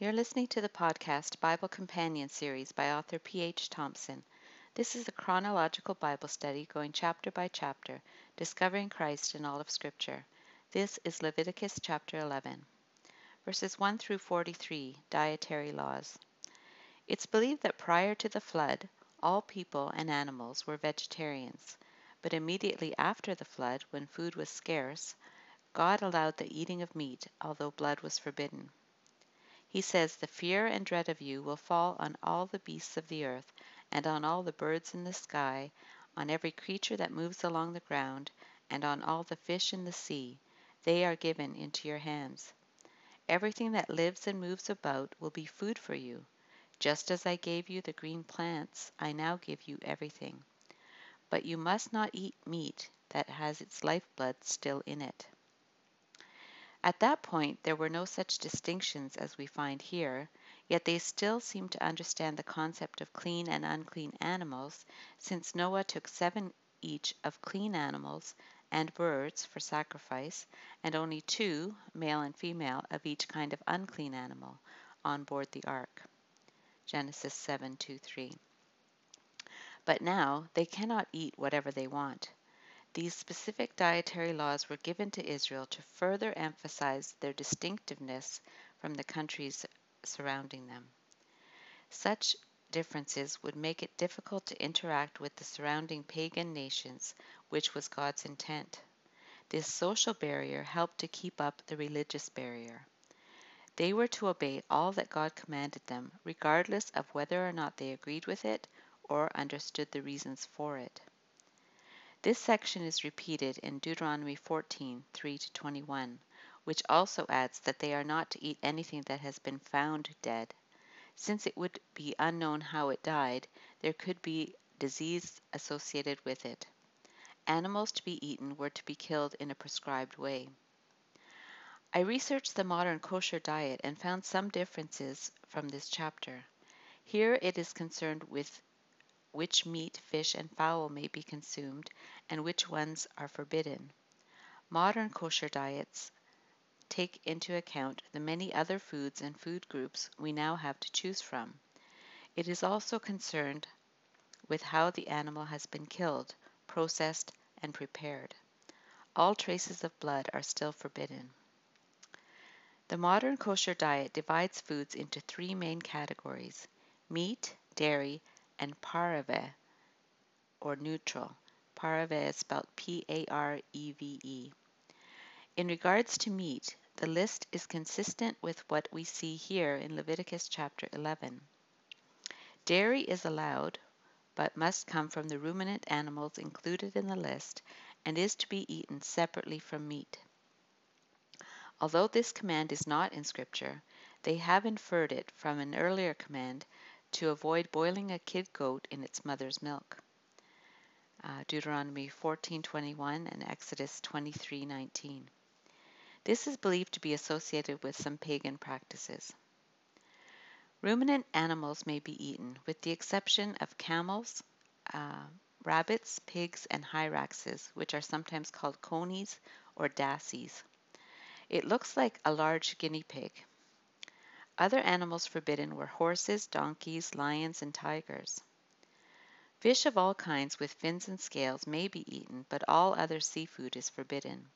You're listening to the podcast Bible Companion series by author P.H. Thompson. This is a chronological Bible study going chapter by chapter, discovering Christ in all of Scripture. This is Leviticus chapter 11. Verses 1 through 43 Dietary Laws. It's believed that prior to the flood, all people and animals were vegetarians, but immediately after the flood, when food was scarce, God allowed the eating of meat, although blood was forbidden. He says, The fear and dread of you will fall on all the beasts of the earth, and on all the birds in the sky, on every creature that moves along the ground, and on all the fish in the sea. They are given into your hands. Everything that lives and moves about will be food for you. Just as I gave you the green plants, I now give you everything. But you must not eat meat that has its lifeblood still in it. At that point there were no such distinctions as we find here, yet they still seem to understand the concept of clean and unclean animals, since Noah took seven each of clean animals and birds for sacrifice, and only two, male and female, of each kind of unclean animal on board the ark. Genesis 7 2 3. But now they cannot eat whatever they want. These specific dietary laws were given to Israel to further emphasize their distinctiveness from the countries surrounding them. Such differences would make it difficult to interact with the surrounding pagan nations, which was God's intent. This social barrier helped to keep up the religious barrier. They were to obey all that God commanded them, regardless of whether or not they agreed with it or understood the reasons for it. This section is repeated in Deuteronomy 14 3 21, which also adds that they are not to eat anything that has been found dead. Since it would be unknown how it died, there could be disease associated with it. Animals to be eaten were to be killed in a prescribed way. I researched the modern kosher diet and found some differences from this chapter. Here it is concerned with which meat, fish, and fowl may be consumed, and which ones are forbidden. Modern kosher diets take into account the many other foods and food groups we now have to choose from. It is also concerned with how the animal has been killed, processed, and prepared. All traces of blood are still forbidden. The modern kosher diet divides foods into three main categories meat, dairy, and pareve, or neutral. Pareve is spelled P A R E V E. In regards to meat, the list is consistent with what we see here in Leviticus chapter 11. Dairy is allowed, but must come from the ruminant animals included in the list and is to be eaten separately from meat. Although this command is not in Scripture, they have inferred it from an earlier command to avoid boiling a kid goat in its mother's milk. Uh, Deuteronomy 14:21 and Exodus 23:19. This is believed to be associated with some pagan practices. Ruminant animals may be eaten, with the exception of camels, uh, rabbits, pigs, and hyraxes, which are sometimes called conies or dassies. It looks like a large guinea pig. Other animals forbidden were horses, donkeys, lions, and tigers. Fish of all kinds with fins and scales may be eaten, but all other seafood is forbidden.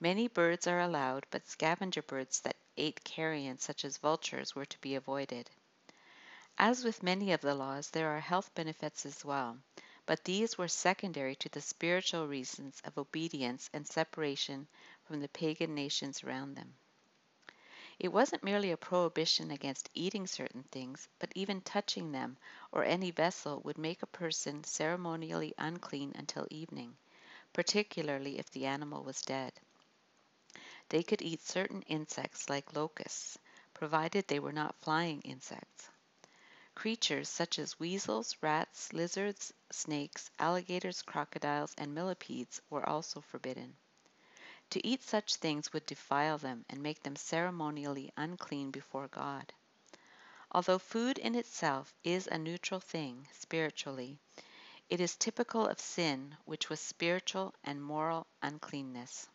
Many birds are allowed, but scavenger birds that ate carrion, such as vultures, were to be avoided. As with many of the laws, there are health benefits as well, but these were secondary to the spiritual reasons of obedience and separation from the pagan nations around them. It wasn't merely a prohibition against eating certain things, but even touching them or any vessel would make a person ceremonially unclean until evening, particularly if the animal was dead. They could eat certain insects like locusts, provided they were not flying insects. Creatures such as weasels, rats, lizards, snakes, alligators, crocodiles, and millipedes were also forbidden. To eat such things would defile them and make them ceremonially unclean before God. Although food in itself is a neutral thing spiritually, it is typical of sin, which was spiritual and moral uncleanness.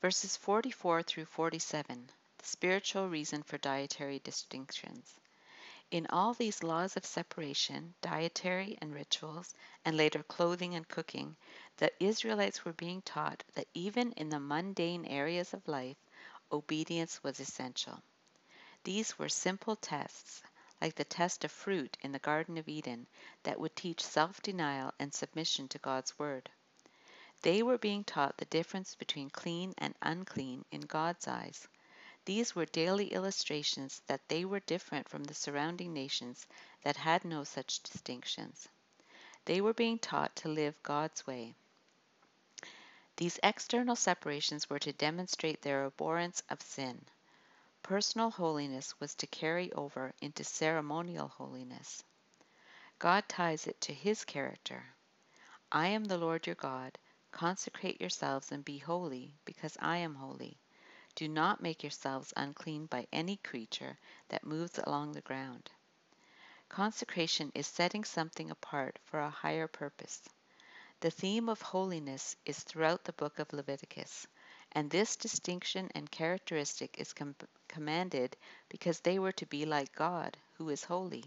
Verses 44 through 47 The spiritual reason for dietary distinctions. In all these laws of separation, dietary and rituals, and later clothing and cooking, the Israelites were being taught that even in the mundane areas of life, obedience was essential. These were simple tests, like the test of fruit in the Garden of Eden, that would teach self denial and submission to God's Word. They were being taught the difference between clean and unclean in God's eyes. These were daily illustrations that they were different from the surrounding nations that had no such distinctions. They were being taught to live God's way. These external separations were to demonstrate their abhorrence of sin. Personal holiness was to carry over into ceremonial holiness. God ties it to His character. I am the Lord your God. Consecrate yourselves and be holy, because I am holy. Do not make yourselves unclean by any creature that moves along the ground. Consecration is setting something apart for a higher purpose. The theme of holiness is throughout the book of Leviticus, and this distinction and characteristic is com- commanded because they were to be like God, who is holy.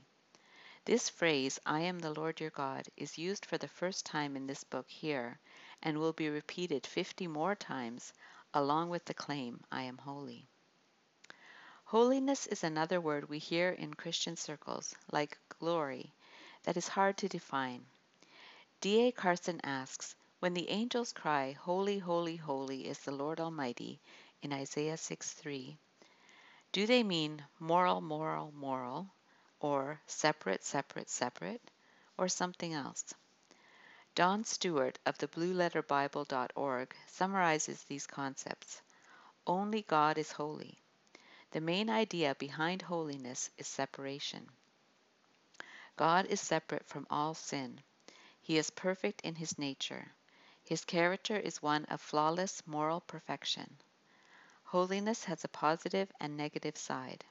This phrase, I am the Lord your God, is used for the first time in this book here, and will be repeated 50 more times along with the claim, I am holy. Holiness is another word we hear in Christian circles, like glory, that is hard to define. D.A. Carson asks, when the angels cry, Holy, holy, holy is the Lord Almighty, in Isaiah 6:3, do they mean moral, moral, moral, or separate, separate, separate, or something else? Don Stewart of the blueletterbible.org summarizes these concepts. Only God is holy. The main idea behind holiness is separation. God is separate from all sin. He is perfect in his nature. His character is one of flawless moral perfection. Holiness has a positive and negative side.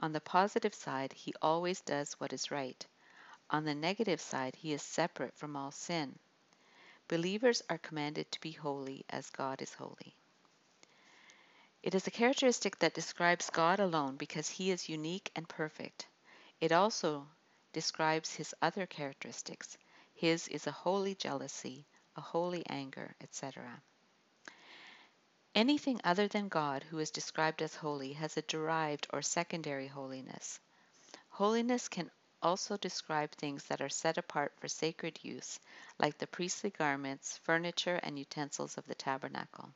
On the positive side, he always does what is right. On the negative side, he is separate from all sin. Believers are commanded to be holy as God is holy. It is a characteristic that describes God alone because he is unique and perfect. It also describes his other characteristics. His is a holy jealousy, a holy anger, etc. Anything other than God who is described as holy has a derived or secondary holiness. Holiness can also describe things that are set apart for sacred use, like the priestly garments, furniture, and utensils of the tabernacle.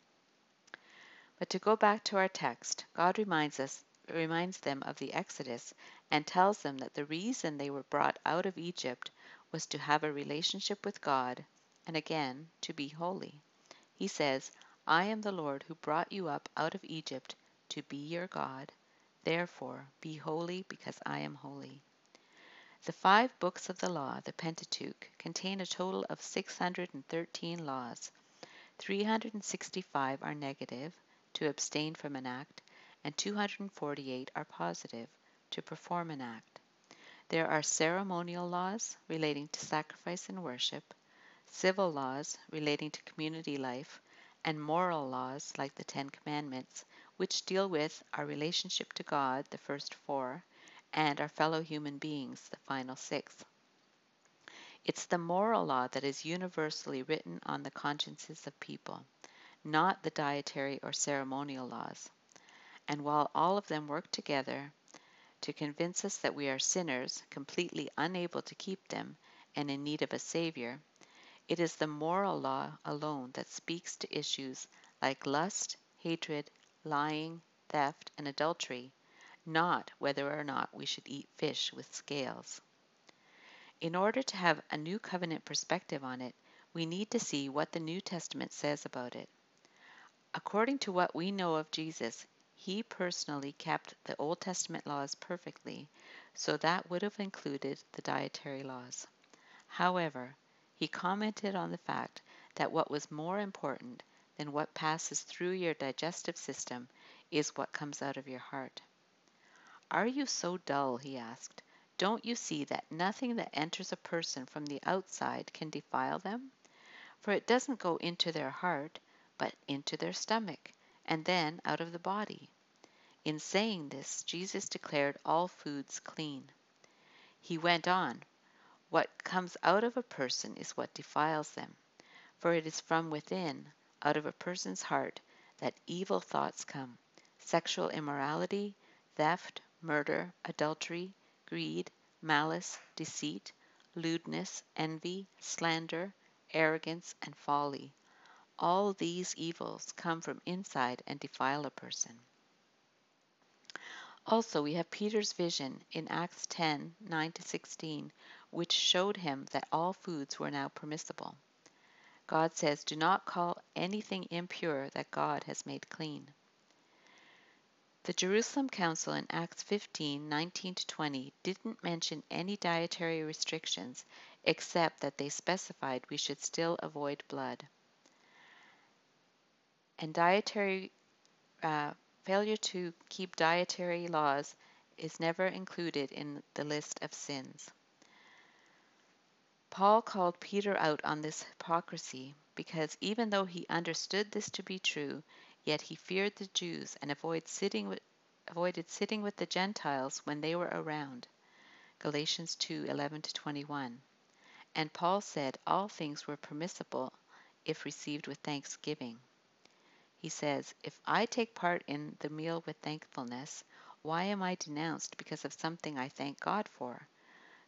But to go back to our text, God reminds us reminds them of the Exodus and tells them that the reason they were brought out of Egypt was to have a relationship with God and again to be holy. He says, I am the Lord who brought you up out of Egypt to be your God. Therefore, be holy because I am holy. The five books of the law, the Pentateuch, contain a total of 613 laws. 365 are negative, to abstain from an act, and 248 are positive, to perform an act. There are ceremonial laws relating to sacrifice and worship, civil laws relating to community life, and moral laws like the Ten Commandments, which deal with our relationship to God, the first four, and our fellow human beings, the final six. It's the moral law that is universally written on the consciences of people, not the dietary or ceremonial laws. And while all of them work together to convince us that we are sinners, completely unable to keep them, and in need of a Savior, it is the moral law alone that speaks to issues like lust, hatred, lying, theft, and adultery not whether or not we should eat fish with scales. In order to have a New Covenant perspective on it, we need to see what the New Testament says about it. According to what we know of Jesus, he personally kept the Old Testament laws perfectly, so that would have included the dietary laws. However, he commented on the fact that what was more important than what passes through your digestive system is what comes out of your heart. Are you so dull? he asked. Don't you see that nothing that enters a person from the outside can defile them? For it doesn't go into their heart, but into their stomach, and then out of the body. In saying this, Jesus declared all foods clean. He went on, What comes out of a person is what defiles them. For it is from within, out of a person's heart, that evil thoughts come sexual immorality, theft, murder, adultery, greed, malice, deceit, lewdness, envy, slander, arrogance, and folly. All these evils come from inside and defile a person. Also, we have Peter's vision in Acts 10 9 16, which showed him that all foods were now permissible. God says, Do not call anything impure that God has made clean. The Jerusalem Council in Acts 15 19 20 didn't mention any dietary restrictions except that they specified we should still avoid blood. And dietary uh, Failure to keep dietary laws is never included in the list of sins. Paul called Peter out on this hypocrisy because even though he understood this to be true, yet he feared the Jews and avoided sitting with, avoided sitting with the Gentiles when they were around. Galatians 2:11 21. And Paul said all things were permissible if received with thanksgiving. He says, If I take part in the meal with thankfulness, why am I denounced because of something I thank God for?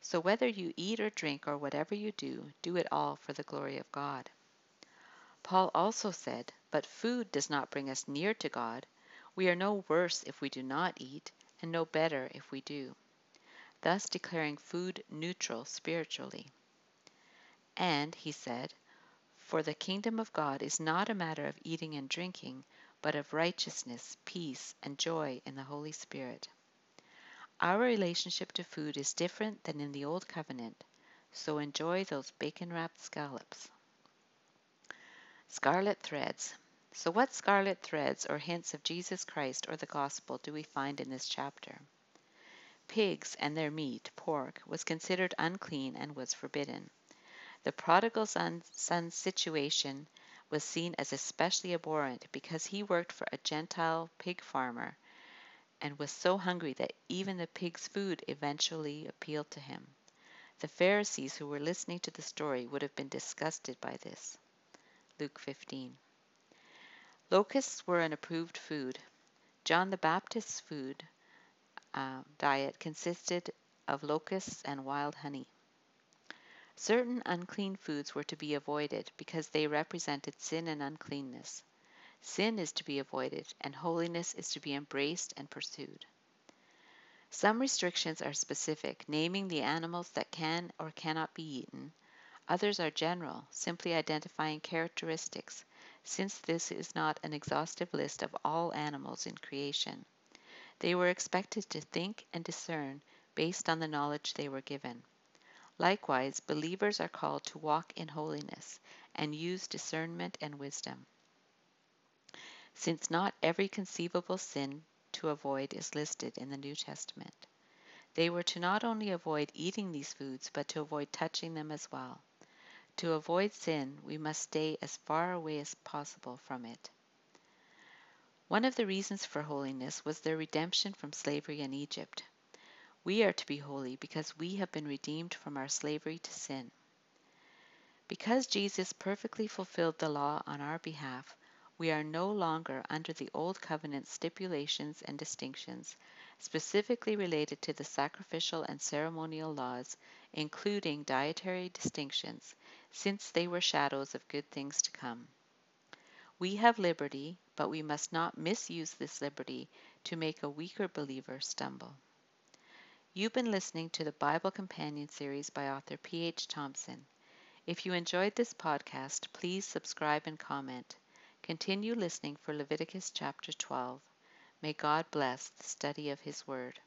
So whether you eat or drink or whatever you do, do it all for the glory of God. Paul also said, But food does not bring us near to God. We are no worse if we do not eat, and no better if we do, thus declaring food neutral spiritually. And, he said, for the kingdom of God is not a matter of eating and drinking, but of righteousness, peace, and joy in the Holy Spirit. Our relationship to food is different than in the Old Covenant, so enjoy those bacon wrapped scallops. Scarlet threads. So, what scarlet threads or hints of Jesus Christ or the gospel do we find in this chapter? Pigs and their meat, pork, was considered unclean and was forbidden. The prodigal son's situation was seen as especially abhorrent because he worked for a Gentile pig farmer and was so hungry that even the pig's food eventually appealed to him. The Pharisees who were listening to the story would have been disgusted by this. Luke 15. Locusts were an approved food. John the Baptist's food uh, diet consisted of locusts and wild honey. Certain unclean foods were to be avoided because they represented sin and uncleanness. Sin is to be avoided, and holiness is to be embraced and pursued. Some restrictions are specific, naming the animals that can or cannot be eaten. Others are general, simply identifying characteristics, since this is not an exhaustive list of all animals in creation. They were expected to think and discern based on the knowledge they were given. Likewise, believers are called to walk in holiness and use discernment and wisdom. Since not every conceivable sin to avoid is listed in the New Testament, they were to not only avoid eating these foods, but to avoid touching them as well. To avoid sin, we must stay as far away as possible from it. One of the reasons for holiness was their redemption from slavery in Egypt. We are to be holy because we have been redeemed from our slavery to sin. Because Jesus perfectly fulfilled the law on our behalf, we are no longer under the Old Covenant stipulations and distinctions, specifically related to the sacrificial and ceremonial laws, including dietary distinctions, since they were shadows of good things to come. We have liberty, but we must not misuse this liberty to make a weaker believer stumble. You've been listening to the Bible Companion series by author P.H. Thompson. If you enjoyed this podcast, please subscribe and comment. Continue listening for Leviticus chapter 12. May God bless the study of His Word.